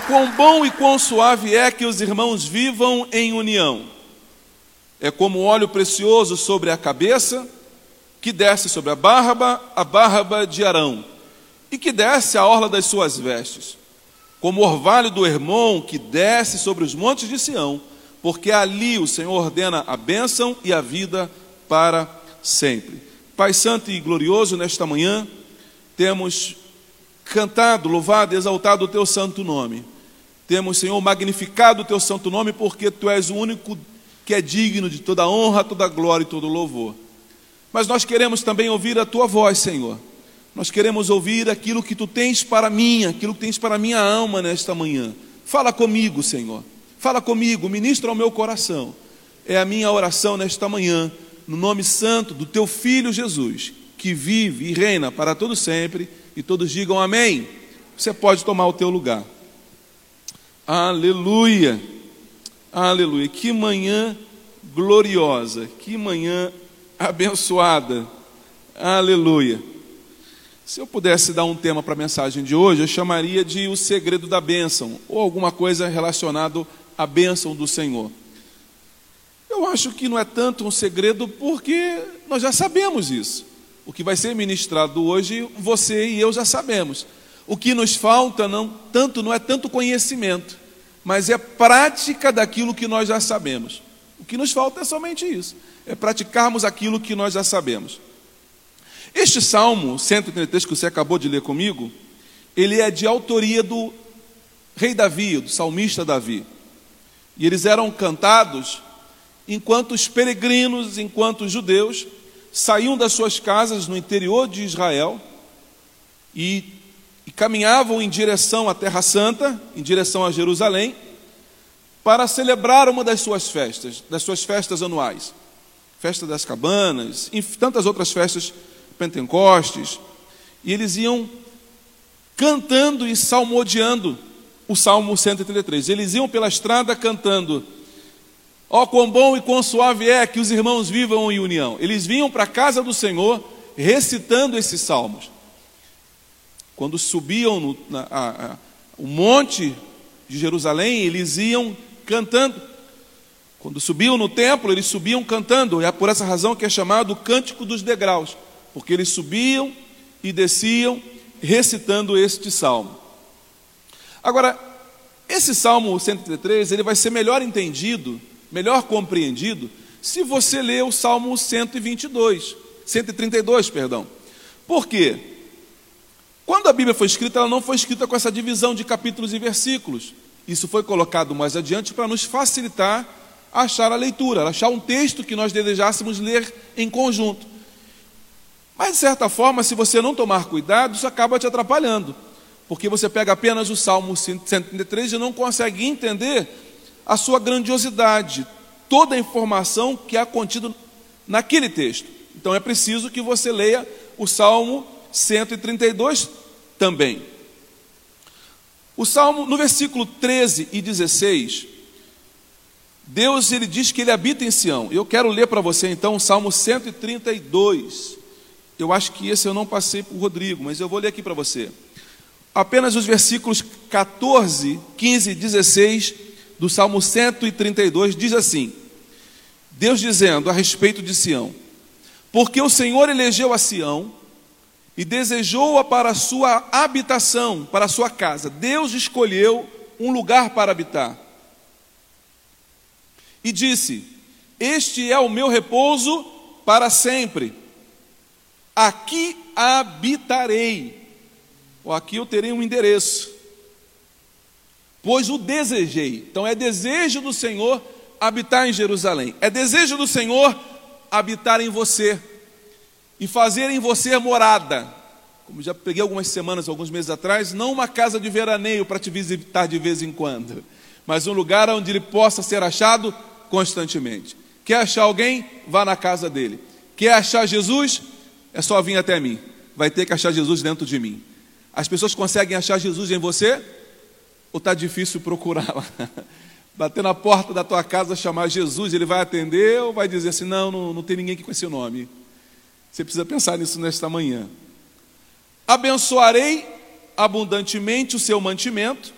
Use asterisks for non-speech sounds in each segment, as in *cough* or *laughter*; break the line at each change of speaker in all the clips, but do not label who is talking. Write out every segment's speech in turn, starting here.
Quão bom e quão suave é que os irmãos vivam em união. É como óleo precioso sobre a cabeça, que desce sobre a barba, a barba de Arão, e que desce a orla das suas vestes. Como orvalho do irmão que desce sobre os montes de Sião, porque ali o Senhor ordena a bênção e a vida para sempre. Pai Santo e glorioso, nesta manhã, temos cantado, louvado, exaltado o teu santo nome. Temos, Senhor, magnificado o teu santo nome, porque tu és o único que é digno de toda honra, toda glória e todo louvor. Mas nós queremos também ouvir a tua voz, Senhor. Nós queremos ouvir aquilo que tu tens para mim, aquilo que tens para minha alma nesta manhã. Fala comigo, Senhor. Fala comigo, ministra ao meu coração. É a minha oração nesta manhã, no nome santo do teu filho Jesus, que vive e reina para todo sempre e todos digam amém. Você pode tomar o teu lugar. Aleluia. Aleluia. Que manhã gloriosa, que manhã abençoada. Aleluia. Se eu pudesse dar um tema para a mensagem de hoje, eu chamaria de o segredo da bênção, ou alguma coisa relacionada à bênção do Senhor. Eu acho que não é tanto um segredo porque nós já sabemos isso. O que vai ser ministrado hoje, você e eu já sabemos. O que nos falta não tanto não é tanto conhecimento, mas é prática daquilo que nós já sabemos. O que nos falta é somente isso, é praticarmos aquilo que nós já sabemos. Este Salmo 133 que você acabou de ler comigo, ele é de autoria do rei Davi, do salmista Davi. E eles eram cantados enquanto os peregrinos, enquanto os judeus saíam das suas casas no interior de Israel e, e caminhavam em direção à Terra Santa, em direção a Jerusalém, para celebrar uma das suas festas, das suas festas anuais. Festa das cabanas, e tantas outras festas, Pentecostes. E eles iam cantando e salmodiando o Salmo 133. Eles iam pela estrada cantando Ó, oh, quão bom e quão suave é que os irmãos vivam em união. Eles vinham para a casa do Senhor recitando esses salmos. Quando subiam no, na, a, a, o monte de Jerusalém, eles iam cantando. Quando subiam no templo, eles subiam cantando. É por essa razão que é chamado o cântico dos degraus, porque eles subiam e desciam recitando este salmo. Agora, esse salmo 133, ele vai ser melhor entendido melhor compreendido se você ler o Salmo 122, 132, perdão. Por quê? Quando a Bíblia foi escrita, ela não foi escrita com essa divisão de capítulos e versículos. Isso foi colocado mais adiante para nos facilitar achar a leitura, achar um texto que nós desejássemos ler em conjunto. Mas, de certa forma, se você não tomar cuidado, isso acaba te atrapalhando, porque você pega apenas o Salmo 133 e não consegue entender a sua grandiosidade, toda a informação que há contido naquele texto. Então é preciso que você leia o Salmo 132 também. O Salmo, no versículo 13 e 16, Deus ele diz que ele habita em Sião. Eu quero ler para você então o Salmo 132. Eu acho que esse eu não passei para o Rodrigo, mas eu vou ler aqui para você. Apenas os versículos 14, 15 e 16 do Salmo 132 diz assim: Deus dizendo a respeito de Sião: Porque o Senhor elegeu a Sião e desejou-a para a sua habitação, para a sua casa. Deus escolheu um lugar para habitar. E disse: Este é o meu repouso para sempre. Aqui habitarei. Ou aqui eu terei um endereço pois o desejei. Então é desejo do Senhor habitar em Jerusalém. É desejo do Senhor habitar em você e fazer em você morada. Como já peguei algumas semanas, alguns meses atrás, não uma casa de veraneio para te visitar de vez em quando, mas um lugar onde ele possa ser achado constantemente. Quer achar alguém? Vá na casa dele. Quer achar Jesus? É só vir até mim. Vai ter que achar Jesus dentro de mim. As pessoas conseguem achar Jesus em você? Ou está difícil procurá-la? *laughs* Bater na porta da tua casa, chamar Jesus, ele vai atender ou vai dizer assim: não, não, não tem ninguém aqui com esse nome? Você precisa pensar nisso nesta manhã. Abençoarei abundantemente o seu mantimento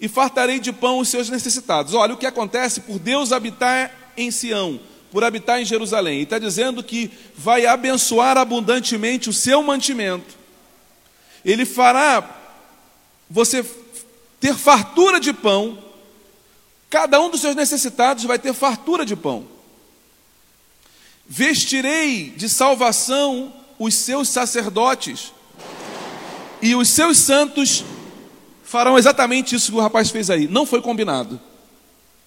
e fartarei de pão os seus necessitados. Olha o que acontece por Deus habitar em Sião, por habitar em Jerusalém. E está dizendo que vai abençoar abundantemente o seu mantimento. Ele fará você ter fartura de pão, cada um dos seus necessitados vai ter fartura de pão. Vestirei de salvação os seus sacerdotes, e os seus santos farão exatamente isso que o rapaz fez aí. Não foi combinado.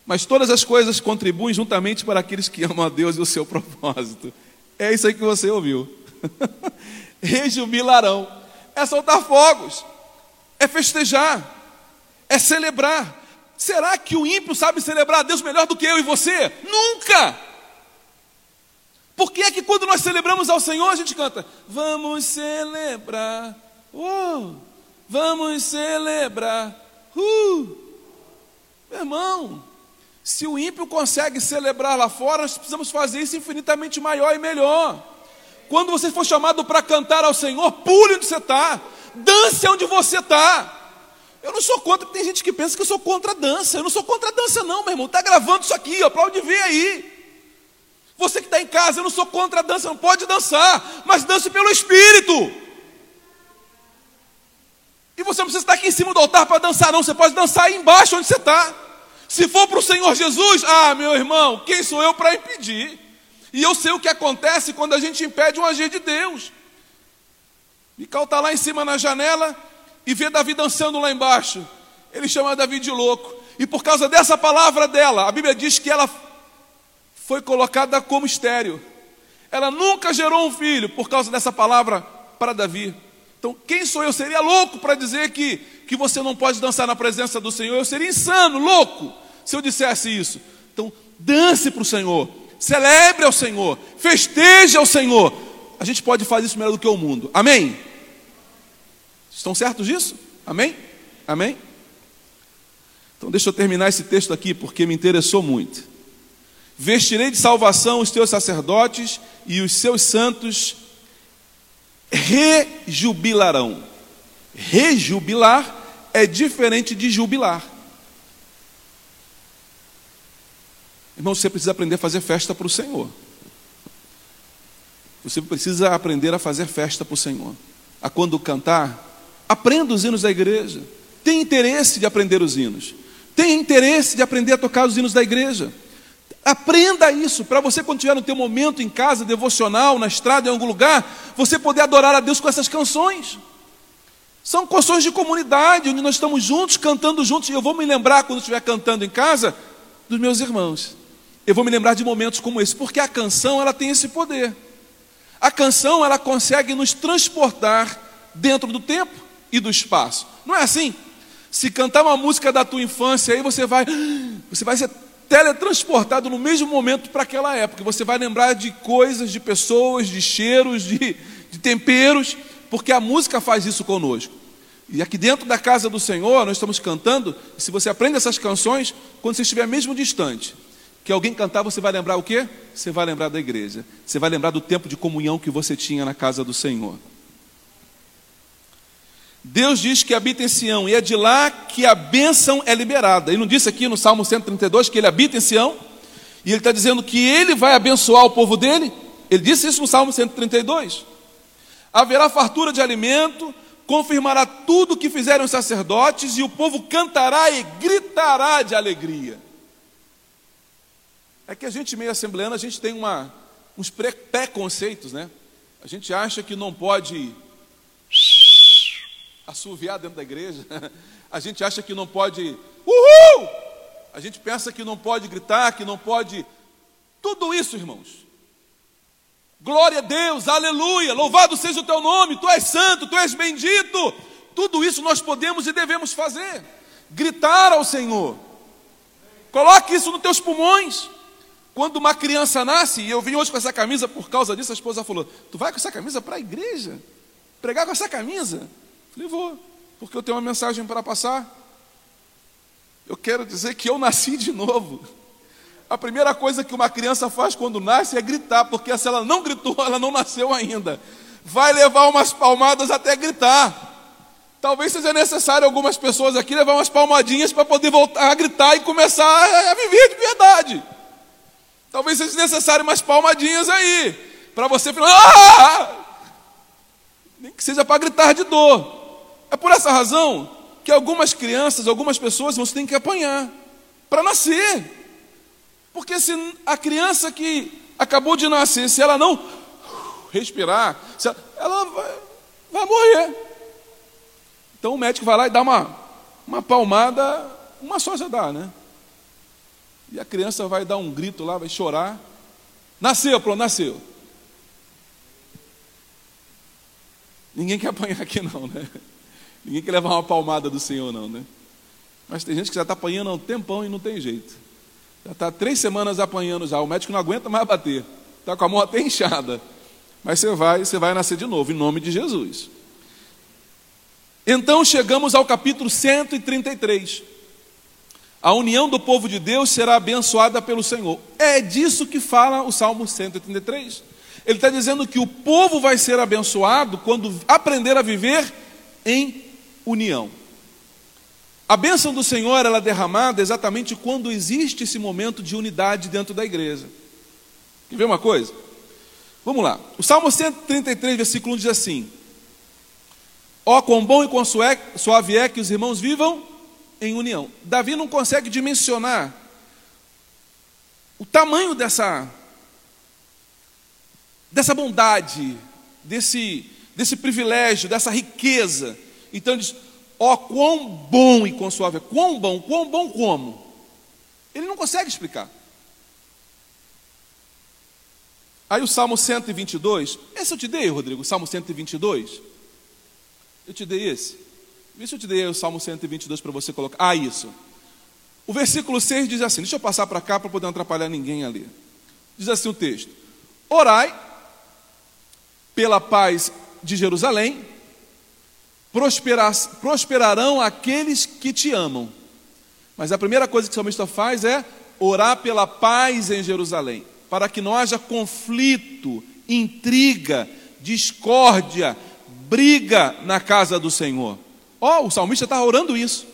Mas todas as coisas contribuem juntamente para aqueles que amam a Deus e o seu *laughs* propósito. É isso aí que você ouviu. *laughs* Rejubilarão. É soltar fogos. É festejar é celebrar. Será que o ímpio sabe celebrar a Deus melhor do que eu e você? Nunca! Por que é que quando nós celebramos ao Senhor a gente canta? Vamos celebrar, oh, vamos celebrar, uh. Meu irmão, se o ímpio consegue celebrar lá fora, nós precisamos fazer isso infinitamente maior e melhor. Quando você for chamado para cantar ao Senhor, pule onde você está, dance onde você está. Eu não sou contra, tem gente que pensa que eu sou contra a dança. Eu não sou contra a dança, não, meu irmão. Está gravando isso aqui, ó, para onde ver aí. Você que está em casa, eu não sou contra a dança, não pode dançar, mas dance pelo Espírito. E você não precisa estar aqui em cima do altar para dançar, não. Você pode dançar aí embaixo onde você está. Se for para o Senhor Jesus, ah, meu irmão, quem sou eu para impedir? E eu sei o que acontece quando a gente impede um agir de Deus. Mical está lá em cima na janela, e vê Davi dançando lá embaixo. Ele chama Davi de louco. E por causa dessa palavra dela, a Bíblia diz que ela foi colocada como estéreo. Ela nunca gerou um filho por causa dessa palavra para Davi. Então, quem sou eu? Seria louco para dizer que, que você não pode dançar na presença do Senhor. Eu seria insano, louco, se eu dissesse isso. Então, dance para o Senhor, celebre ao Senhor, festeje ao Senhor. A gente pode fazer isso melhor do que o mundo. Amém? Estão certos disso? Amém? Amém? Então deixa eu terminar esse texto aqui porque me interessou muito. Vestirei de salvação os teus sacerdotes e os seus santos rejubilarão. Rejubilar é diferente de jubilar. Irmão, você precisa aprender a fazer festa para o Senhor. Você precisa aprender a fazer festa para o Senhor. A quando cantar, Aprenda os hinos da igreja. Tem interesse de aprender os hinos. Tem interesse de aprender a tocar os hinos da igreja. Aprenda isso, para você, quando tiver no teu momento em casa, devocional, na estrada, em algum lugar, você poder adorar a Deus com essas canções. São canções de comunidade, onde nós estamos juntos, cantando juntos. E eu vou me lembrar, quando estiver cantando em casa, dos meus irmãos. Eu vou me lembrar de momentos como esse, porque a canção ela tem esse poder. A canção ela consegue nos transportar dentro do tempo e do espaço. Não é assim? Se cantar uma música da tua infância, aí você vai, você vai ser teletransportado no mesmo momento para aquela época. Você vai lembrar de coisas, de pessoas, de cheiros, de, de temperos, porque a música faz isso conosco. E aqui dentro da casa do Senhor, nós estamos cantando, e se você aprende essas canções, quando você estiver mesmo distante, que alguém cantar, você vai lembrar o quê? Você vai lembrar da igreja. Você vai lembrar do tempo de comunhão que você tinha na casa do Senhor. Deus diz que habita em Sião, e é de lá que a bênção é liberada. Ele não disse aqui no Salmo 132 que ele habita em Sião, e ele está dizendo que ele vai abençoar o povo dele. Ele disse isso no Salmo 132. Haverá fartura de alimento, confirmará tudo o que fizeram os sacerdotes, e o povo cantará e gritará de alegria. É que a gente, meio assembleano, a gente tem uma, uns preconceitos, né? A gente acha que não pode assoviar dentro da igreja. *laughs* A gente acha que não pode, uhul! A gente pensa que não pode gritar, que não pode. Tudo isso, irmãos. Glória a Deus, aleluia, louvado seja o teu nome, tu és santo, tu és bendito. Tudo isso nós podemos e devemos fazer. Gritar ao Senhor. Coloque isso nos teus pulmões. Quando uma criança nasce, e eu vim hoje com essa camisa por causa disso, a esposa falou: Tu vai com essa camisa para a igreja? Pregar com essa camisa? Falei: Vou, porque eu tenho uma mensagem para passar. Eu quero dizer que eu nasci de novo. A primeira coisa que uma criança faz quando nasce é gritar, porque se ela não gritou, ela não nasceu ainda. Vai levar umas palmadas até gritar. Talvez seja necessário algumas pessoas aqui levar umas palmadinhas para poder voltar a gritar e começar a viver de verdade. Talvez seja necessário umas palmadinhas aí, para você falar, ah! nem que seja para gritar de dor. É por essa razão que algumas crianças, algumas pessoas, você tem que apanhar para nascer. Porque se a criança que acabou de nascer, se ela não respirar, ela, ela vai, vai, morrer. Então o médico vai lá e dá uma, uma palmada, uma só já dá, né? E a criança vai dar um grito lá, vai chorar. Nasceu, pronto, nasceu. Ninguém quer apanhar aqui não, né? Ninguém quer levar uma palmada do Senhor não, né? Mas tem gente que já está apanhando há um tempão e não tem jeito. Já está três semanas apanhando já. O médico não aguenta mais bater. Está com a mão até inchada. Mas você vai, você vai nascer de novo, em nome de Jesus. Então chegamos ao capítulo 133. A união do povo de Deus será abençoada pelo Senhor. É disso que fala o Salmo 133. Ele está dizendo que o povo vai ser abençoado quando aprender a viver em união. A bênção do Senhor ela é derramada exatamente quando existe esse momento de unidade dentro da igreja. Quer ver uma coisa? Vamos lá. O Salmo 133, versículo 1 diz assim: Ó, oh, quão bom e quão suave é que os irmãos vivam em união. Davi não consegue dimensionar o tamanho dessa, dessa bondade, desse, desse privilégio, dessa riqueza. Então diz: ó, oh, quão bom e quão suave é. Quão bom, quão bom como? Ele não consegue explicar. Aí o Salmo 122, esse eu te dei, Rodrigo, o Salmo 122. Eu te dei esse. Vê se eu te dei o Salmo 122 para você colocar. Ah, isso. O versículo 6 diz assim: deixa eu passar para cá para poder não atrapalhar ninguém ali. Diz assim o texto: Orai pela paz de Jerusalém, prosperarão aqueles que te amam. Mas a primeira coisa que o salmista faz é orar pela paz em Jerusalém, para que não haja conflito, intriga, discórdia, briga na casa do Senhor. Ó, oh, o salmista está orando isso.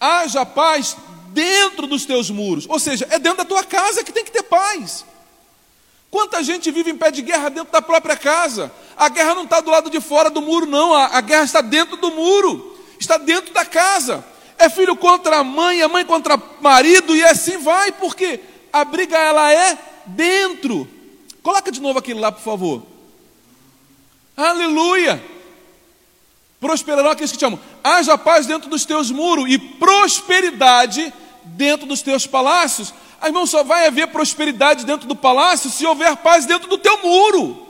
Haja paz dentro dos teus muros, ou seja, é dentro da tua casa que tem que ter paz. Quanta gente vive em pé de guerra dentro da própria casa? A guerra não está do lado de fora do muro, não. A, guerra está dentro do muro, está dentro da casa. É filho contra a mãe, é mãe contra marido, e assim vai, porque a briga ela é dentro. Coloca de novo aquilo lá, por favor. Aleluia! Prosperarão aqueles que te amam. Haja paz dentro dos teus muros e prosperidade dentro dos teus palácios. Aí, irmão, só vai haver prosperidade dentro do palácio se houver paz dentro do teu muro.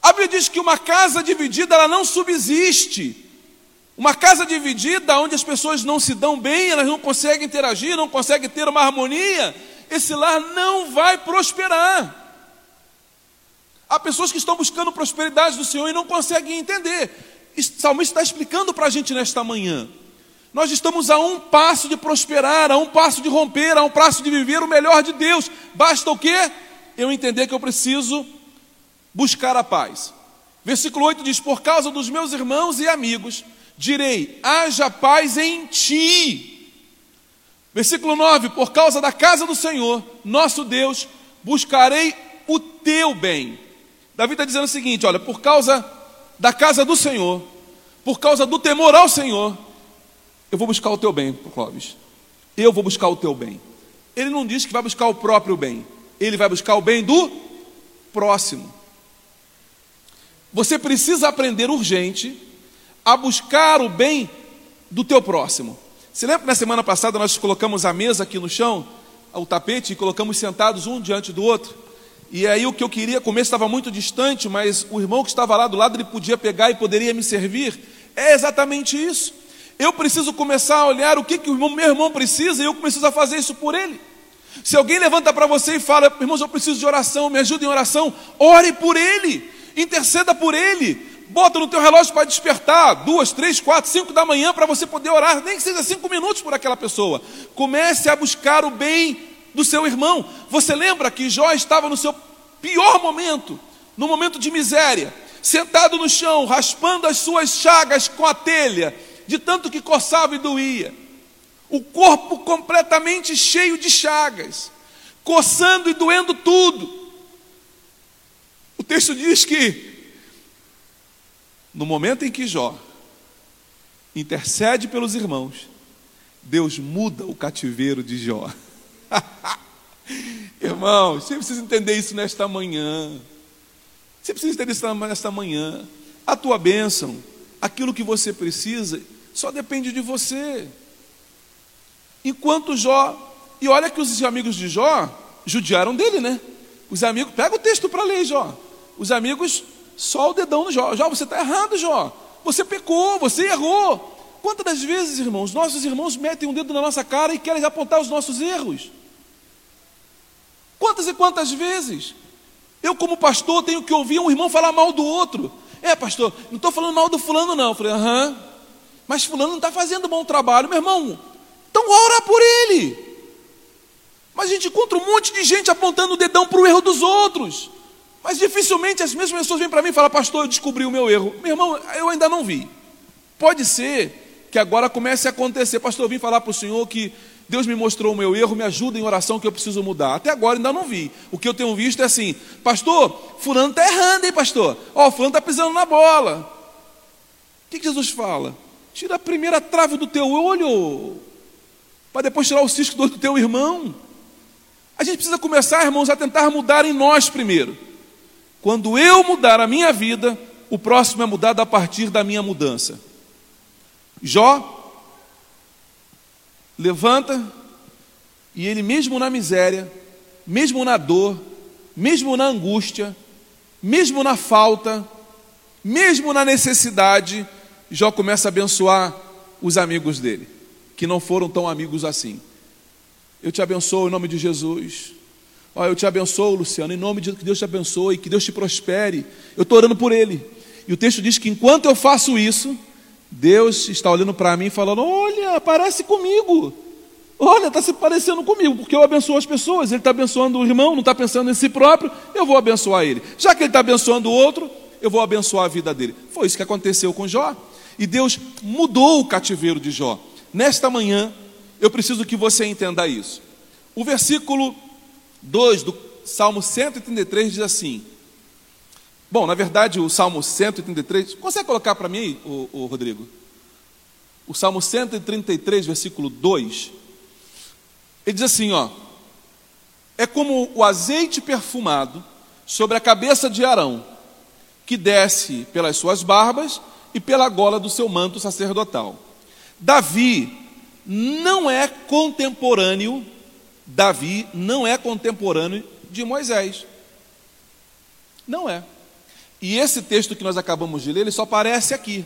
A Bíblia diz que uma casa dividida ela não subsiste. Uma casa dividida onde as pessoas não se dão bem, elas não conseguem interagir, não conseguem ter uma harmonia, esse lar não vai prosperar. Há pessoas que estão buscando prosperidade do Senhor e não conseguem entender. O salmista está explicando para a gente nesta manhã. Nós estamos a um passo de prosperar, a um passo de romper, a um passo de viver o melhor de Deus. Basta o quê? Eu entender que eu preciso buscar a paz. Versículo 8 diz: Por causa dos meus irmãos e amigos, direi: haja paz em ti. Versículo 9: Por causa da casa do Senhor, nosso Deus, buscarei o teu bem. Davi está dizendo o seguinte: olha, por causa da casa do Senhor, por causa do temor ao Senhor, eu vou buscar o teu bem, Clóvis. Eu vou buscar o teu bem. Ele não diz que vai buscar o próprio bem, ele vai buscar o bem do próximo. Você precisa aprender urgente a buscar o bem do teu próximo. Você lembra que na semana passada nós colocamos a mesa aqui no chão, o tapete, e colocamos sentados um diante do outro? E aí o que eu queria comer estava muito distante, mas o irmão que estava lá do lado ele podia pegar e poderia me servir. É exatamente isso. Eu preciso começar a olhar o que, que o meu irmão precisa e eu preciso fazer isso por ele. Se alguém levanta para você e fala, irmãos, eu preciso de oração, me ajuda em oração, ore por ele, interceda por ele, bota no teu relógio para despertar, duas, três, quatro, cinco da manhã para você poder orar, nem que seja cinco minutos por aquela pessoa. Comece a buscar o bem do seu irmão. Você lembra que Jó estava no seu pior momento, no momento de miséria, sentado no chão, raspando as suas chagas com a telha, de tanto que coçava e doía. O corpo completamente cheio de chagas, coçando e doendo tudo. O texto diz que, no momento em que Jó intercede pelos irmãos, Deus muda o cativeiro de Jó. *laughs* Irmãos, você precisa entender isso nesta manhã. Você precisa entender isso nesta manhã. A tua bênção, aquilo que você precisa, só depende de você. Enquanto Jó, e olha que os amigos de Jó judiaram dele, né? Os amigos, pega o texto para ler, Jó. Os amigos, só o dedão no Jó. Jó, você está errado, Jó. Você pecou, você errou. Quantas das vezes, irmãos, nossos irmãos metem um dedo na nossa cara e querem apontar os nossos erros? Quantas e quantas vezes? Eu, como pastor, tenho que ouvir um irmão falar mal do outro. É, pastor, não estou falando mal do fulano, não. Eu falei, aham. Mas fulano não está fazendo bom trabalho, meu irmão. Então ora por ele. Mas a gente encontra um monte de gente apontando o dedão para o erro dos outros. Mas dificilmente as mesmas pessoas vêm para mim e falam, pastor, eu descobri o meu erro. Meu irmão, eu ainda não vi. Pode ser que agora comece a acontecer. Pastor, eu vim falar para o senhor que Deus me mostrou o meu erro, me ajuda em oração que eu preciso mudar. Até agora ainda não vi. O que eu tenho visto é assim, pastor, fulano está errando, hein, pastor? Ó, oh, fulano está pisando na bola. O que, que Jesus fala? Tira a primeira trave do teu olho, para depois tirar o cisco do olho do teu irmão. A gente precisa começar, irmãos, a tentar mudar em nós primeiro. Quando eu mudar a minha vida, o próximo é mudado a partir da minha mudança. Jó levanta e ele, mesmo na miséria, mesmo na dor, mesmo na angústia, mesmo na falta, mesmo na necessidade, Jó começa a abençoar os amigos dele, que não foram tão amigos assim. Eu te abençoo em nome de Jesus. Ó, eu te abençoo, Luciano, em nome de que Deus te abençoe, que Deus te prospere. Eu estou orando por ele. E o texto diz que enquanto eu faço isso, Deus está olhando para mim falando: Olha, parece comigo. Olha, está se parecendo comigo, porque eu abençoo as pessoas. Ele está abençoando o irmão, não está pensando em si próprio, eu vou abençoar ele. Já que ele está abençoando o outro, eu vou abençoar a vida dele. Foi isso que aconteceu com Jó. E Deus mudou o cativeiro de Jó. Nesta manhã, eu preciso que você entenda isso. O versículo 2 do Salmo 133 diz assim: Bom, na verdade, o Salmo 133, consegue colocar para mim aí, Rodrigo? O Salmo 133, versículo 2, ele diz assim: ó, é como o azeite perfumado sobre a cabeça de Arão, que desce pelas suas barbas e pela gola do seu manto sacerdotal. Davi não é contemporâneo, Davi não é contemporâneo de Moisés. Não é. E esse texto que nós acabamos de ler, ele só aparece aqui.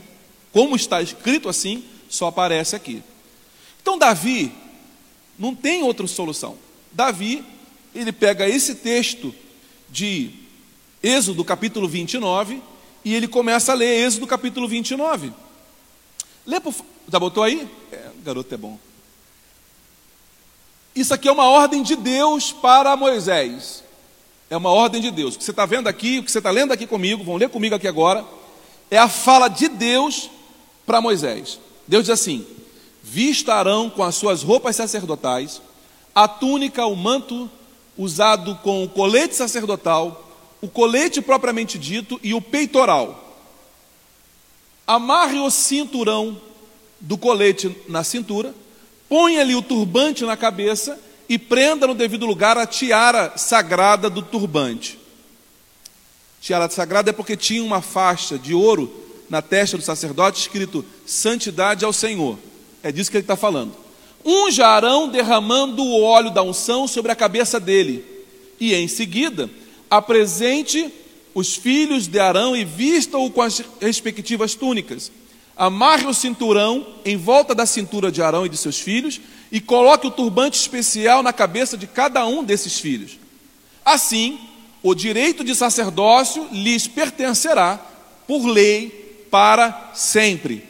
Como está escrito assim, só aparece aqui. Então, Davi não tem outra solução. Davi, ele pega esse texto de Êxodo capítulo 29 e ele começa a ler Êxodo capítulo 29. Lê por... Já botou aí? É, garoto é bom. Isso aqui é uma ordem de Deus para Moisés. É uma ordem de Deus. O que você está vendo aqui, o que você está lendo aqui comigo, vão ler comigo aqui agora, é a fala de Deus para Moisés. Deus diz assim: Vistarão com as suas roupas sacerdotais, a túnica, o manto usado com o colete sacerdotal, o colete propriamente dito e o peitoral. Amarre o cinturão do colete na cintura, ponha-lhe o turbante na cabeça e prenda no devido lugar a tiara sagrada do turbante. Tiara sagrada é porque tinha uma faixa de ouro na testa do sacerdote escrito Santidade ao Senhor. É disso que ele está falando. Unja Arão derramando o óleo da unção sobre a cabeça dele, e em seguida apresente os filhos de Arão e vista-o com as respectivas túnicas. Amarre o cinturão em volta da cintura de Arão e de seus filhos e coloque o turbante especial na cabeça de cada um desses filhos. Assim, o direito de sacerdócio lhes pertencerá por lei para sempre.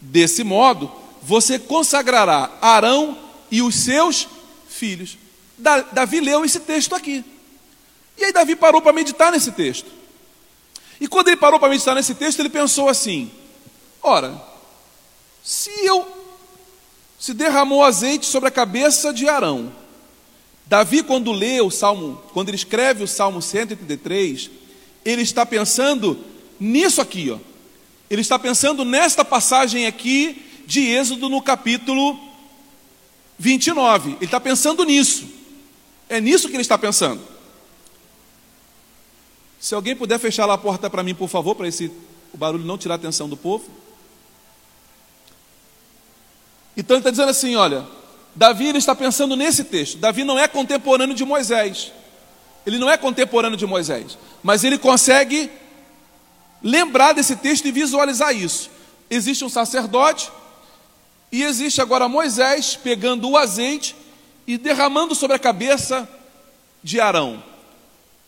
Desse modo, você consagrará Arão e os seus filhos. Davi leu esse texto aqui. E aí Davi parou para meditar nesse texto. E quando ele parou para meditar nesse texto, ele pensou assim: ora, se eu se derramou azeite sobre a cabeça de Arão. Davi, quando lê o Salmo, quando ele escreve o Salmo 133, ele está pensando nisso aqui, ó. Ele está pensando nesta passagem aqui de Êxodo no capítulo 29. Ele está pensando nisso. É nisso que ele está pensando. Se alguém puder fechar lá a porta para mim, por favor, para esse o barulho não tirar a atenção do povo. Então ele está dizendo assim: olha, Davi ele está pensando nesse texto. Davi não é contemporâneo de Moisés. Ele não é contemporâneo de Moisés. Mas ele consegue lembrar desse texto e visualizar isso. Existe um sacerdote, e existe agora Moisés pegando o azeite e derramando sobre a cabeça de Arão.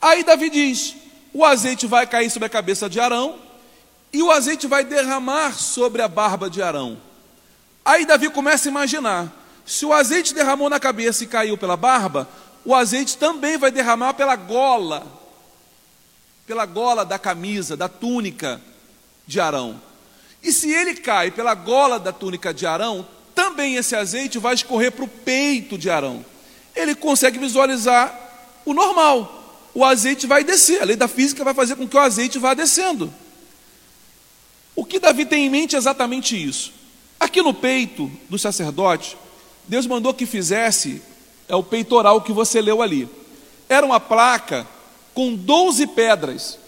Aí Davi diz: o azeite vai cair sobre a cabeça de Arão, e o azeite vai derramar sobre a barba de Arão. Aí Davi começa a imaginar: se o azeite derramou na cabeça e caiu pela barba, o azeite também vai derramar pela gola, pela gola da camisa, da túnica de Arão. E se ele cai pela gola da túnica de Arão, também esse azeite vai escorrer para o peito de Arão. Ele consegue visualizar o normal. O azeite vai descer. A lei da física vai fazer com que o azeite vá descendo. O que Davi tem em mente é exatamente isso. Aqui no peito do sacerdote, Deus mandou que fizesse é o peitoral que você leu ali. Era uma placa com 12 pedras,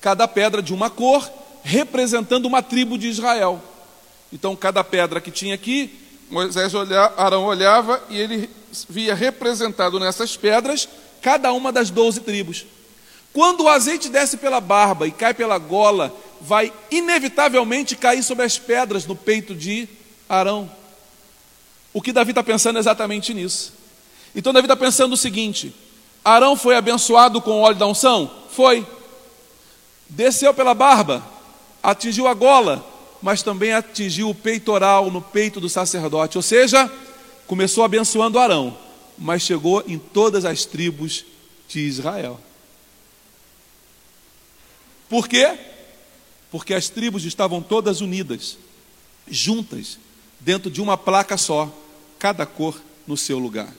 cada pedra de uma cor, representando uma tribo de Israel. Então, cada pedra que tinha aqui, Moisés olhava, Arão olhava e ele via representado nessas pedras cada uma das doze tribos. Quando o azeite desce pela barba e cai pela gola vai inevitavelmente cair sobre as pedras no peito de Arão. O que Davi está pensando é exatamente nisso. Então Davi está pensando o seguinte: Arão foi abençoado com o óleo da unção? Foi. Desceu pela barba, atingiu a gola, mas também atingiu o peitoral no peito do sacerdote. Ou seja, começou abençoando Arão, mas chegou em todas as tribos de Israel. Por quê? porque as tribos estavam todas unidas, juntas, dentro de uma placa só, cada cor no seu lugar.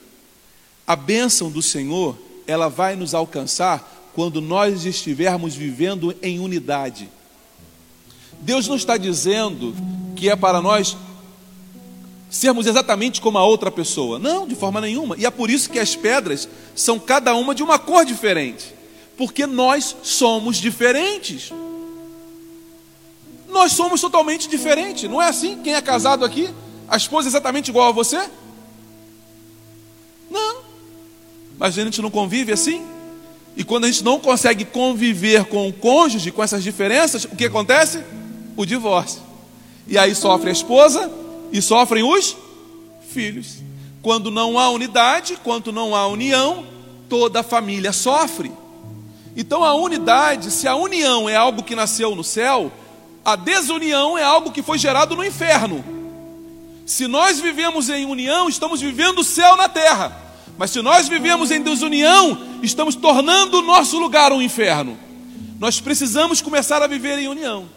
A bênção do Senhor, ela vai nos alcançar quando nós estivermos vivendo em unidade. Deus não está dizendo que é para nós sermos exatamente como a outra pessoa. Não, de forma nenhuma. E é por isso que as pedras são cada uma de uma cor diferente. Porque nós somos diferentes. Nós somos totalmente diferentes, não é assim? Quem é casado aqui, a esposa é exatamente igual a você? Não. Mas a gente não convive assim? E quando a gente não consegue conviver com o cônjuge, com essas diferenças, o que acontece? O divórcio. E aí sofre a esposa e sofrem os filhos. Quando não há unidade, quando não há união, toda a família sofre. Então a unidade, se a união é algo que nasceu no céu, a desunião é algo que foi gerado no inferno. Se nós vivemos em união, estamos vivendo o céu na terra. Mas se nós vivemos em desunião, estamos tornando o nosso lugar um inferno. Nós precisamos começar a viver em união.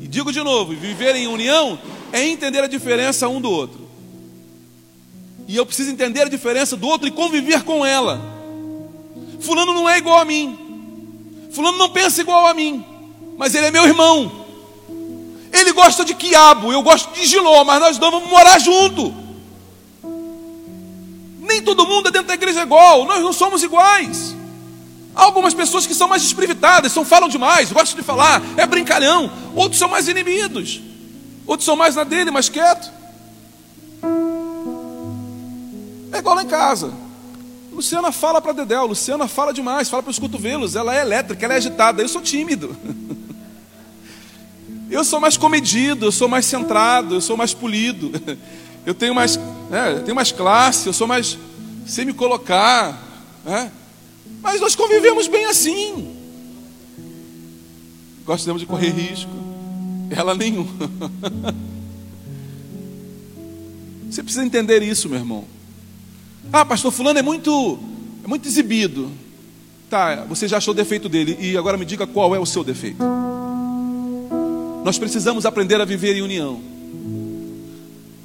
E digo de novo: viver em união é entender a diferença um do outro. E eu preciso entender a diferença do outro e conviver com ela. Fulano não é igual a mim. Fulano não pensa igual a mim. Mas ele é meu irmão. Ele gosta de quiabo, eu gosto de giló, mas nós vamos morar junto. Nem todo mundo é dentro da igreja igual, nós não somos iguais. Há algumas pessoas que são mais desprevitadas, são, falam demais, gostam de falar, é brincalhão. Outros são mais inibidos, outros são mais na dele, mais quieto. igual lá em casa. Luciana fala para Dedéu, Luciana fala demais, fala para os cotovelos, ela é elétrica, ela é agitada, eu sou tímido. *laughs* Eu sou mais comedido, eu sou mais centrado, eu sou mais polido. *laughs* Eu tenho mais, né, eu tenho mais classe, eu sou mais sem me colocar. Né? Mas nós convivemos bem assim. Gostamos de correr risco. Ela nenhum. *laughs* Você precisa entender isso, meu irmão. Ah, pastor fulano é muito é muito exibido. Tá, você já achou o defeito dele e agora me diga qual é o seu defeito. Nós precisamos aprender a viver em união.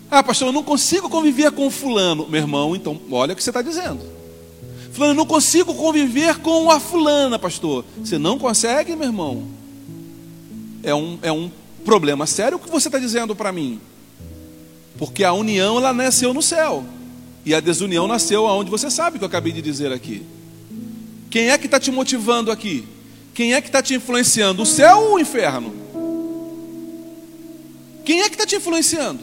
Ah, pastor, eu não consigo conviver com fulano, meu irmão. Então, olha o que você está dizendo. Fulano, não consigo conviver com a fulana, pastor. Você não consegue, meu irmão? É um, é um problema sério o que você está dizendo para mim. Porque a união, ela nasceu no céu. E a desunião nasceu aonde você sabe que eu acabei de dizer aqui. Quem é que está te motivando aqui? Quem é que está te influenciando? O céu ou o inferno? Quem é que está te influenciando?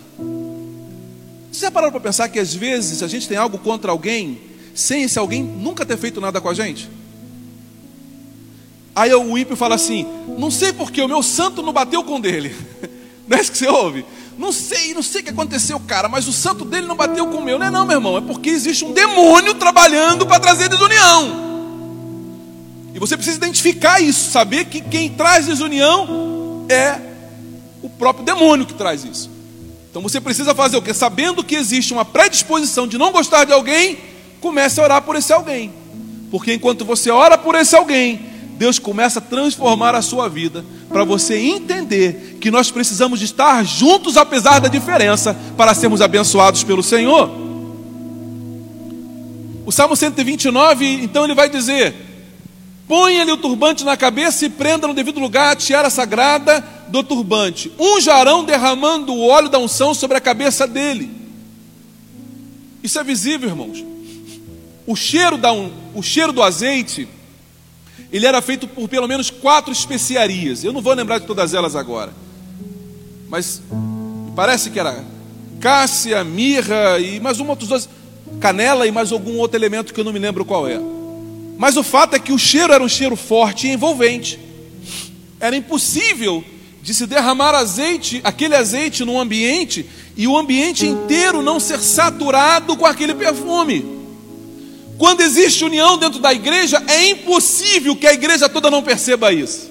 Você já parou para pensar que às vezes a gente tem algo contra alguém, sem esse alguém nunca ter feito nada com a gente? Aí o ímpio fala assim: Não sei porque o meu santo não bateu com dele. *laughs* Não é isso que você ouve? Não sei, não sei o que aconteceu, cara, mas o santo dele não bateu com o meu. Não é não, meu irmão, é porque existe um demônio trabalhando para trazer desunião. E você precisa identificar isso, saber que quem traz desunião é o próprio demônio que traz isso. Então você precisa fazer o que? Sabendo que existe uma predisposição de não gostar de alguém, comece a orar por esse alguém. Porque enquanto você ora por esse alguém, Deus começa a transformar a sua vida para você entender que nós precisamos de estar juntos apesar da diferença para sermos abençoados pelo Senhor. O Salmo 129, então ele vai dizer: Ponha-lhe o turbante na cabeça e prenda no devido lugar a tiara sagrada do turbante. Um jarão derramando o óleo da unção sobre a cabeça dele. Isso é visível, irmãos. O cheiro, da um, o cheiro do azeite ele era feito por pelo menos quatro especiarias. Eu não vou lembrar de todas elas agora. Mas parece que era cássia, mirra e mais uma outros dois, canela e mais algum outro elemento que eu não me lembro qual é. Mas o fato é que o cheiro era um cheiro forte e envolvente. Era impossível de se derramar azeite, aquele azeite num ambiente e o ambiente inteiro não ser saturado com aquele perfume. Quando existe união dentro da igreja, é impossível que a igreja toda não perceba isso.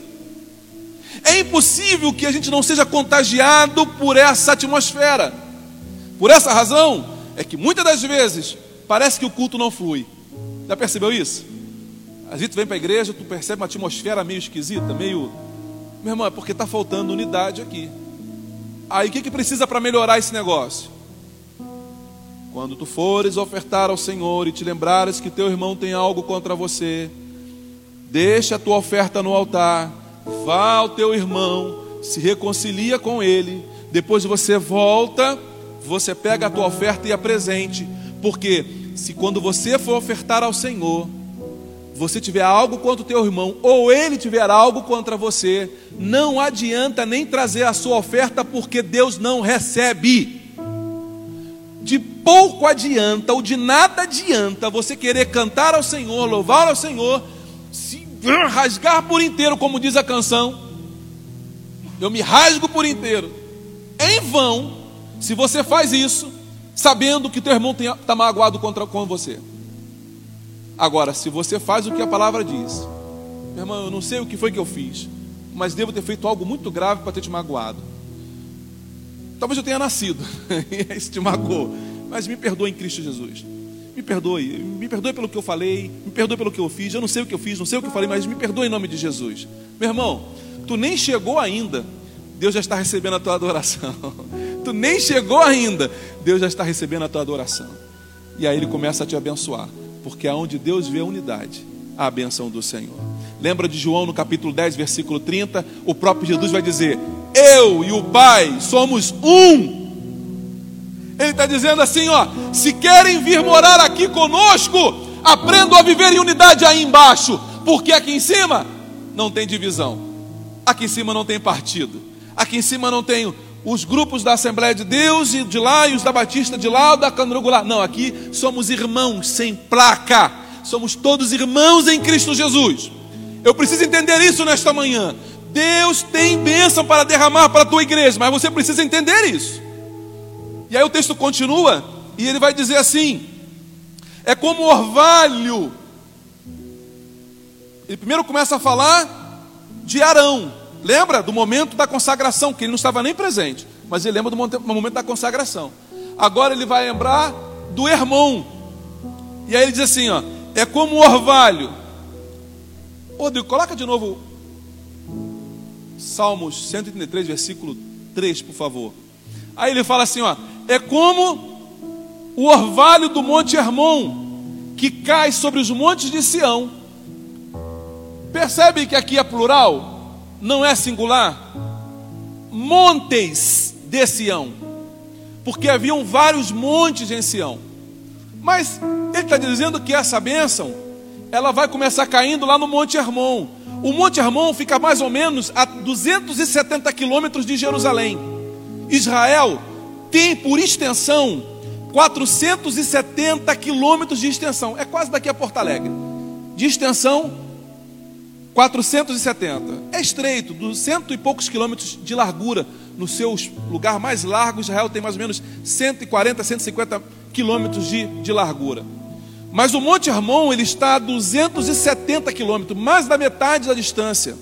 É impossível que a gente não seja contagiado por essa atmosfera. Por essa razão, é que muitas das vezes parece que o culto não flui. Já percebeu isso? A gente vem para a igreja, tu percebe uma atmosfera meio esquisita, meio. Meu irmão, é porque está faltando unidade aqui. Aí o que, que precisa para melhorar esse negócio? Quando tu fores ofertar ao Senhor e te lembrares que teu irmão tem algo contra você, deixa a tua oferta no altar, vá ao teu irmão, se reconcilia com ele, depois você volta, você pega a tua oferta e apresente, porque se quando você for ofertar ao Senhor, você tiver algo contra o teu irmão, ou ele tiver algo contra você, não adianta nem trazer a sua oferta, porque Deus não recebe. De pouco adianta, ou de nada adianta, você querer cantar ao Senhor, louvar ao Senhor, se rasgar por inteiro, como diz a canção. Eu me rasgo por inteiro. Em vão, se você faz isso, sabendo que teu irmão está magoado contra com você. Agora, se você faz o que a palavra diz, meu irmão, eu não sei o que foi que eu fiz, mas devo ter feito algo muito grave para ter te magoado. Talvez eu tenha nascido, *laughs* e isso te magoou. Mas me perdoe em Cristo Jesus. Me perdoe, me perdoe pelo que eu falei, me perdoe pelo que eu fiz. Eu não sei o que eu fiz, não sei o que eu falei, mas me perdoe em nome de Jesus. Meu irmão, tu nem chegou ainda, Deus já está recebendo a tua adoração. *laughs* Tu nem chegou ainda, Deus já está recebendo a tua adoração. E aí ele começa a te abençoar, porque aonde Deus vê a unidade, a benção do Senhor. Lembra de João no capítulo 10, versículo 30? O próprio Jesus vai dizer: Eu e o Pai somos um. Ele está dizendo assim: ó, se querem vir morar aqui conosco, aprendam a viver em unidade aí embaixo, porque aqui em cima não tem divisão, aqui em cima não tem partido, aqui em cima não tem os grupos da Assembleia de Deus e de lá, e os da Batista de lá, da Candangular. Não, aqui somos irmãos sem placa. Somos todos irmãos em Cristo Jesus. Eu preciso entender isso nesta manhã. Deus tem bênção para derramar para a tua igreja, mas você precisa entender isso. E aí o texto continua e ele vai dizer assim: é como orvalho. Ele primeiro começa a falar de Arão. Lembra do momento da consagração, que ele não estava nem presente, mas ele lembra do momento da consagração. Agora ele vai lembrar do irmão. E aí ele diz assim: ó, é como orvalho. Rodrigo, coloca de novo Salmos 133, versículo 3, por favor. Aí ele fala assim: ó, é como o orvalho do Monte Hermon, que cai sobre os montes de Sião. Percebe que aqui é plural, não é singular? Montes de Sião, porque haviam vários montes em Sião. Mas ele está dizendo que essa bênção, ela vai começar caindo lá no Monte Hermon. O Monte Hermon fica mais ou menos a 270 quilômetros de Jerusalém. Israel tem por extensão 470 quilômetros de extensão. É quase daqui a Porto Alegre. De extensão, 470. É estreito, dos cento e poucos quilômetros de largura. No seu lugar mais largo, Israel tem mais ou menos 140, 150 quilômetros de, de largura. Mas o Monte Hermon ele está a 270 quilômetros, mais da metade da distância.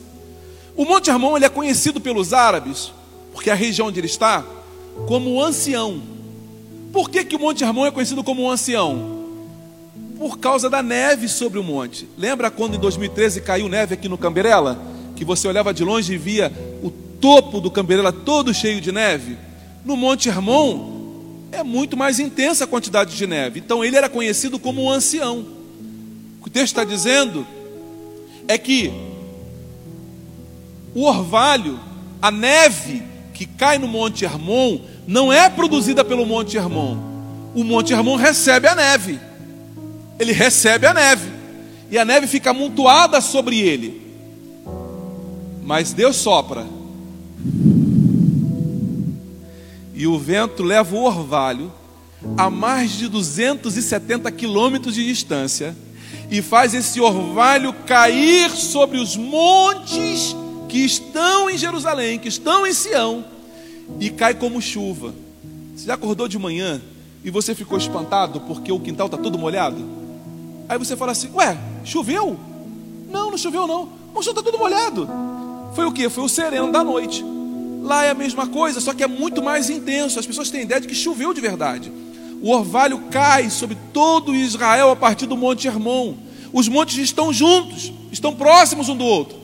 O Monte Hermon ele é conhecido pelos árabes, porque a região onde ele está, como o ancião. Por que, que o Monte Hermon é conhecido como o ancião? Por causa da neve sobre o monte. Lembra quando em 2013 caiu neve aqui no Camberela? Que você olhava de longe e via o topo do Camberela todo cheio de neve? No Monte Hermon é muito mais intensa a quantidade de neve. Então ele era conhecido como o ancião. O que o texto está dizendo é que o orvalho, a neve que cai no Monte Hermon, não é produzida pelo Monte Hermon. O Monte Hermon recebe a neve. Ele recebe a neve. E a neve fica amontoada sobre ele. Mas Deus sopra e o vento leva o orvalho a mais de 270 quilômetros de distância e faz esse orvalho cair sobre os montes que estão em Jerusalém, que estão em Sião, e cai como chuva. Você já acordou de manhã e você ficou espantado porque o quintal está todo molhado? Aí você fala assim: Ué, choveu? Não, não choveu não. O chão está todo molhado. Foi o que? Foi o sereno da noite. Lá é a mesma coisa, só que é muito mais intenso. As pessoas têm ideia de que choveu de verdade. O orvalho cai sobre todo Israel a partir do Monte Hermon. Os montes estão juntos, estão próximos um do outro.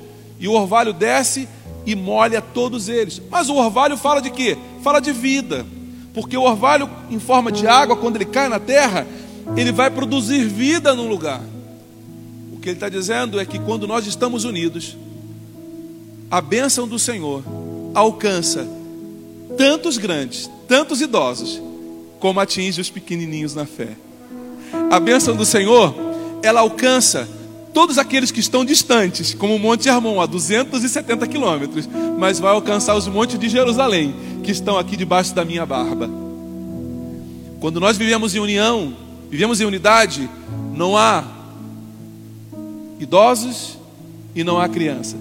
E o orvalho desce e molha todos eles. Mas o orvalho fala de quê? Fala de vida. Porque o orvalho, em forma de água, quando ele cai na terra, ele vai produzir vida no lugar. O que ele está dizendo é que quando nós estamos unidos, a bênção do Senhor alcança tantos grandes, tantos idosos, como atinge os pequenininhos na fé. A bênção do Senhor, ela alcança todos aqueles que estão distantes, como o Monte Hermon, a 270 quilômetros, mas vai alcançar os montes de Jerusalém, que estão aqui debaixo da minha barba. Quando nós vivemos em união, vivemos em unidade, não há idosos e não há criança.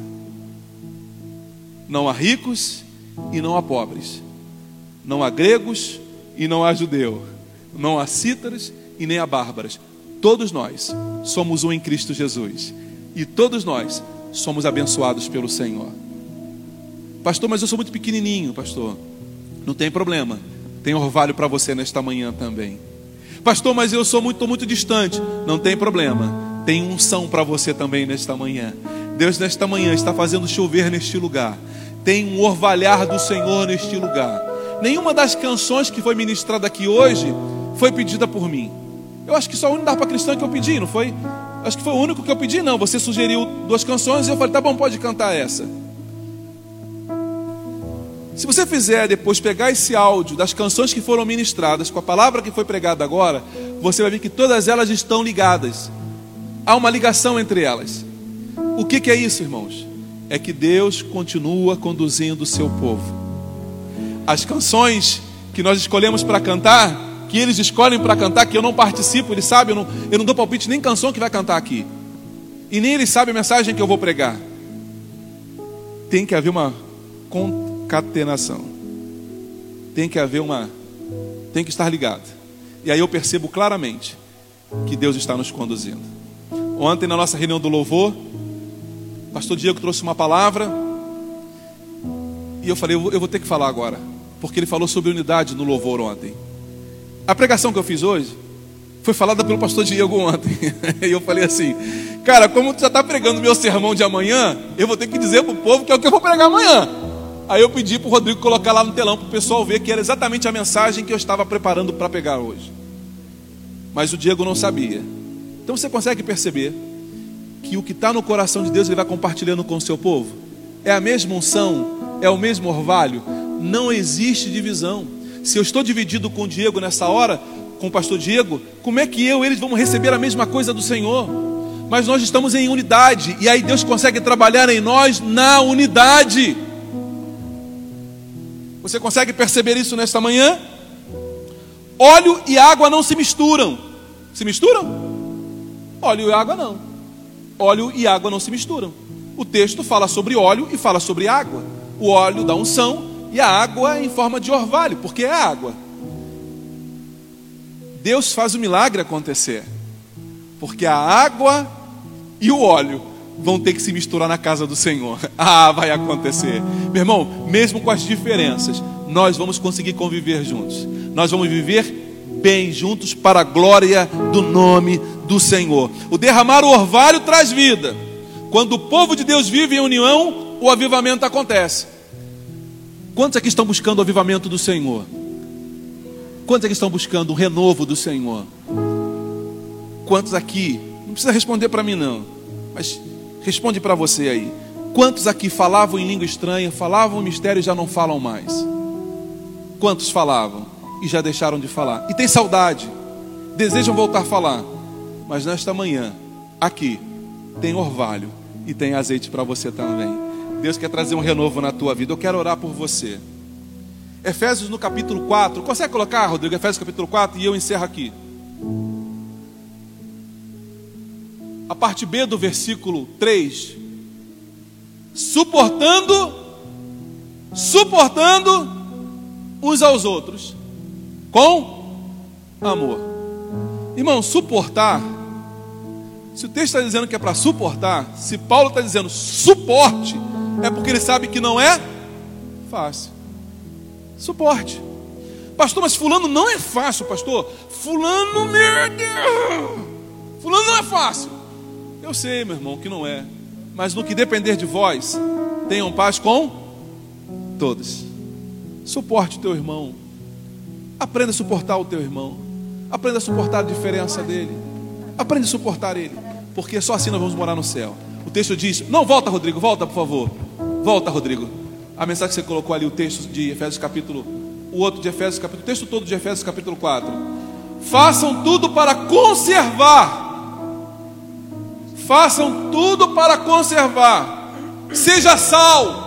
Não há ricos e não há pobres. Não há gregos e não há judeu. Não há cítaras e nem há bárbaras. Todos nós somos um em Cristo Jesus. E todos nós somos abençoados pelo Senhor. Pastor, mas eu sou muito pequenininho, pastor. Não tem problema. Tem orvalho para você nesta manhã também. Pastor, mas eu sou muito, muito distante. Não tem problema. Tem unção para você também nesta manhã. Deus, nesta manhã, está fazendo chover neste lugar tem um orvalhar do Senhor neste lugar. Nenhuma das canções que foi ministrada aqui hoje foi pedida por mim. Eu acho que só o único para cristã que eu pedi, não foi? Acho que foi o único que eu pedi, não. Você sugeriu duas canções e eu falei, tá bom, pode cantar essa. Se você fizer depois pegar esse áudio das canções que foram ministradas com a palavra que foi pregada agora, você vai ver que todas elas estão ligadas. Há uma ligação entre elas. O que, que é isso, irmãos? é que Deus continua conduzindo o seu povo. as canções que nós escolhemos para cantar, que eles escolhem para cantar, que eu não participo, eles sabem, eu não, eu não dou palpite nem canção que vai cantar aqui. E nem eles sabem a mensagem que eu vou pregar. Tem que haver uma concatenação. Tem que haver uma. Tem que estar ligado. E aí eu percebo claramente que Deus está nos conduzindo. Ontem, na nossa reunião do louvor, o pastor Diego trouxe uma palavra. E eu falei, eu vou, eu vou ter que falar agora. Porque ele falou sobre unidade no louvor ontem. A pregação que eu fiz hoje foi falada pelo pastor Diego ontem. *laughs* e eu falei assim, cara, como tu já está pregando meu sermão de amanhã, eu vou ter que dizer para o povo que é o que eu vou pregar amanhã. Aí eu pedi para o Rodrigo colocar lá no telão para o pessoal ver que era exatamente a mensagem que eu estava preparando para pegar hoje. Mas o Diego não sabia. Então você consegue perceber que o que está no coração de Deus ele vai compartilhando com o seu povo? É a mesma unção, é o mesmo orvalho. Não existe divisão. Se eu estou dividido com o Diego nessa hora, com o pastor Diego, como é que eu e eles vamos receber a mesma coisa do Senhor? Mas nós estamos em unidade, e aí Deus consegue trabalhar em nós na unidade. Você consegue perceber isso nesta manhã? Óleo e água não se misturam. Se misturam? Óleo e água não. Óleo e água não se misturam. O texto fala sobre óleo e fala sobre água. O óleo dá unção e a água em forma de orvalho, porque é água. Deus faz o milagre acontecer, porque a água e o óleo vão ter que se misturar na casa do Senhor. *laughs* Ah, vai acontecer. Meu irmão, mesmo com as diferenças, nós vamos conseguir conviver juntos. Nós vamos viver bem juntos para a glória do nome do Senhor. O derramar o orvalho traz vida. Quando o povo de Deus vive em união, o avivamento acontece. Quantos aqui estão buscando o avivamento do Senhor? Quantos aqui estão buscando o renovo do Senhor? Quantos aqui, não precisa responder para mim não, mas Responde para você aí. Quantos aqui falavam em língua estranha, falavam mistério e já não falam mais? Quantos falavam e já deixaram de falar? E tem saudade, desejam voltar a falar, mas nesta manhã, aqui, tem orvalho e tem azeite para você também. Deus quer trazer um renovo na tua vida. Eu quero orar por você. Efésios no capítulo 4. Consegue colocar, Rodrigo? Efésios capítulo 4 e eu encerro aqui. a parte B do versículo 3. Suportando, suportando uns aos outros, com amor. Irmão, suportar, se o texto está dizendo que é para suportar, se Paulo está dizendo suporte, é porque ele sabe que não é fácil. Suporte. Pastor, mas fulano não é fácil, pastor. Fulano, meu Deus. Fulano não é fácil. Eu sei, meu irmão, que não é. Mas no que depender de vós, tenham paz com todos. Suporte o teu irmão. Aprenda a suportar o teu irmão. Aprenda a suportar a diferença dele. Aprenda a suportar ele. Porque só assim nós vamos morar no céu. O texto diz: Não, volta, Rodrigo, volta, por favor. Volta, Rodrigo. A mensagem que você colocou ali, o texto de Efésios capítulo, o outro de Efésios capítulo, o texto todo de Efésios capítulo 4. Façam tudo para conservar Façam tudo para conservar. Seja sal.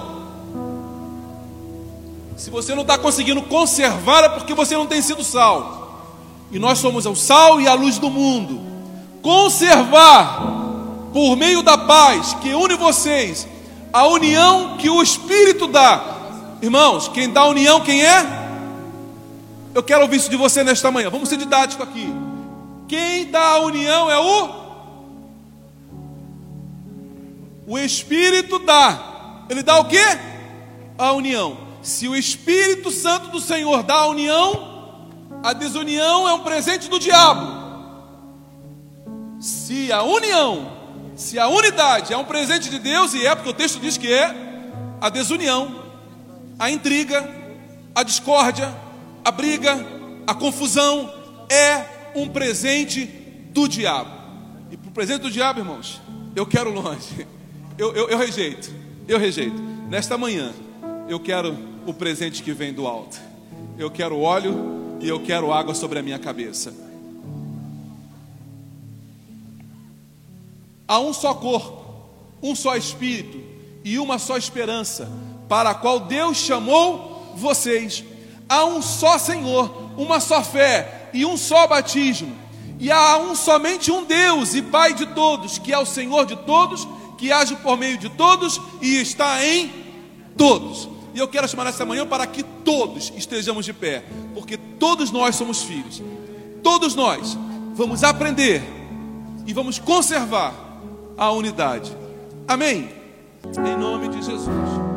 Se você não está conseguindo conservar, é porque você não tem sido sal. E nós somos o sal e a luz do mundo. Conservar, por meio da paz que une vocês, a união que o Espírito dá. Irmãos, quem dá união, quem é? Eu quero ouvir isso de você nesta manhã. Vamos ser didático aqui. Quem dá a união é o o Espírito dá. Ele dá o que? A união. Se o Espírito Santo do Senhor dá a união, a desunião é um presente do diabo. Se a união, se a unidade é um presente de Deus, e é porque o texto diz que é, a desunião, a intriga, a discórdia, a briga, a confusão é um presente do diabo. E para o presente do diabo, irmãos, eu quero longe eu, eu, eu rejeito, eu rejeito. Nesta manhã, eu quero o presente que vem do alto. Eu quero óleo e eu quero água sobre a minha cabeça. Há um só corpo, um só espírito e uma só esperança, para a qual Deus chamou
vocês. Há um só Senhor, uma só fé e um só batismo. E há um somente um Deus e Pai de todos, que é o Senhor de todos, que age por meio de todos e está em todos. E eu quero chamar nessa manhã para que todos estejamos de pé, porque todos nós somos filhos. Todos nós vamos aprender e vamos conservar a unidade. Amém? Em nome de Jesus.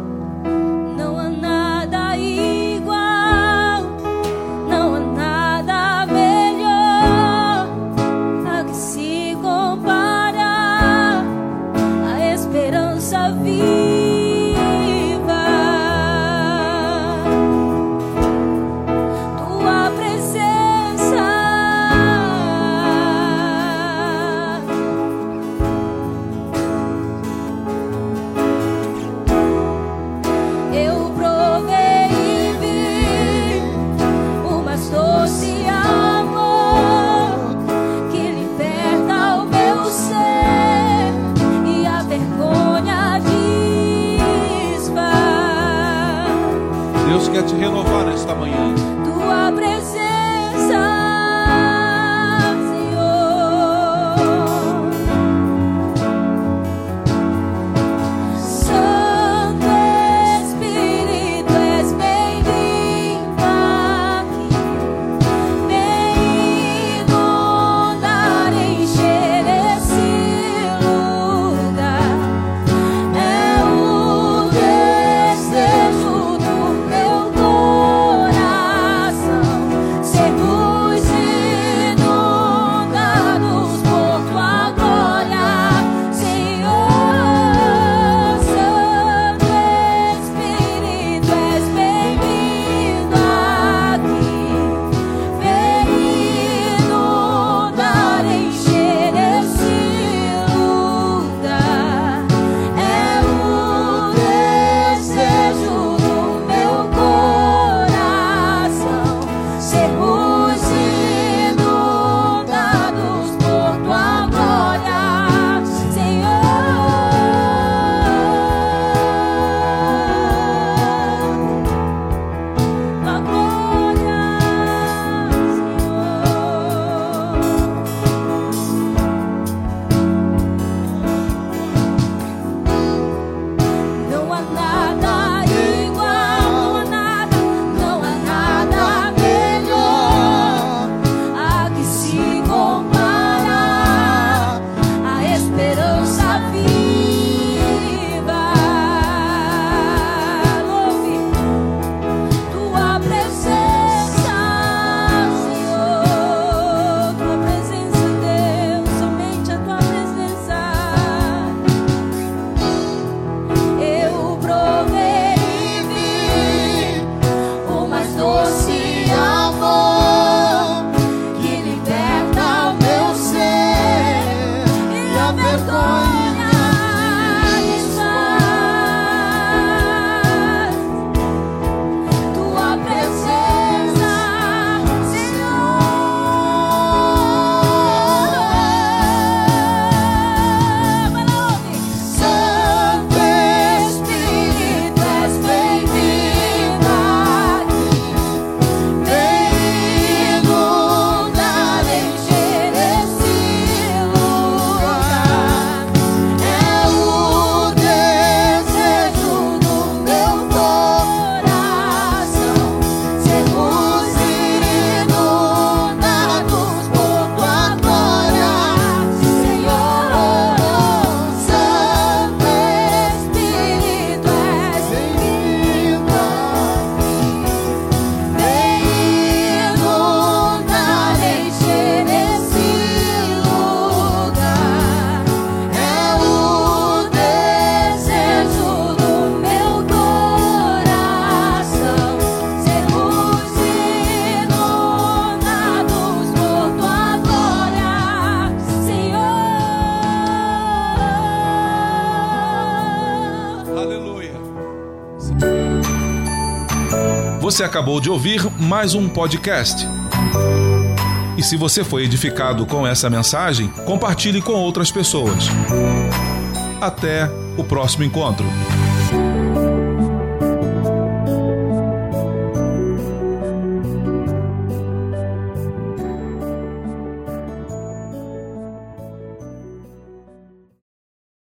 Você acabou de ouvir mais um podcast. E se você foi edificado com essa mensagem, compartilhe com outras pessoas. Até o próximo encontro.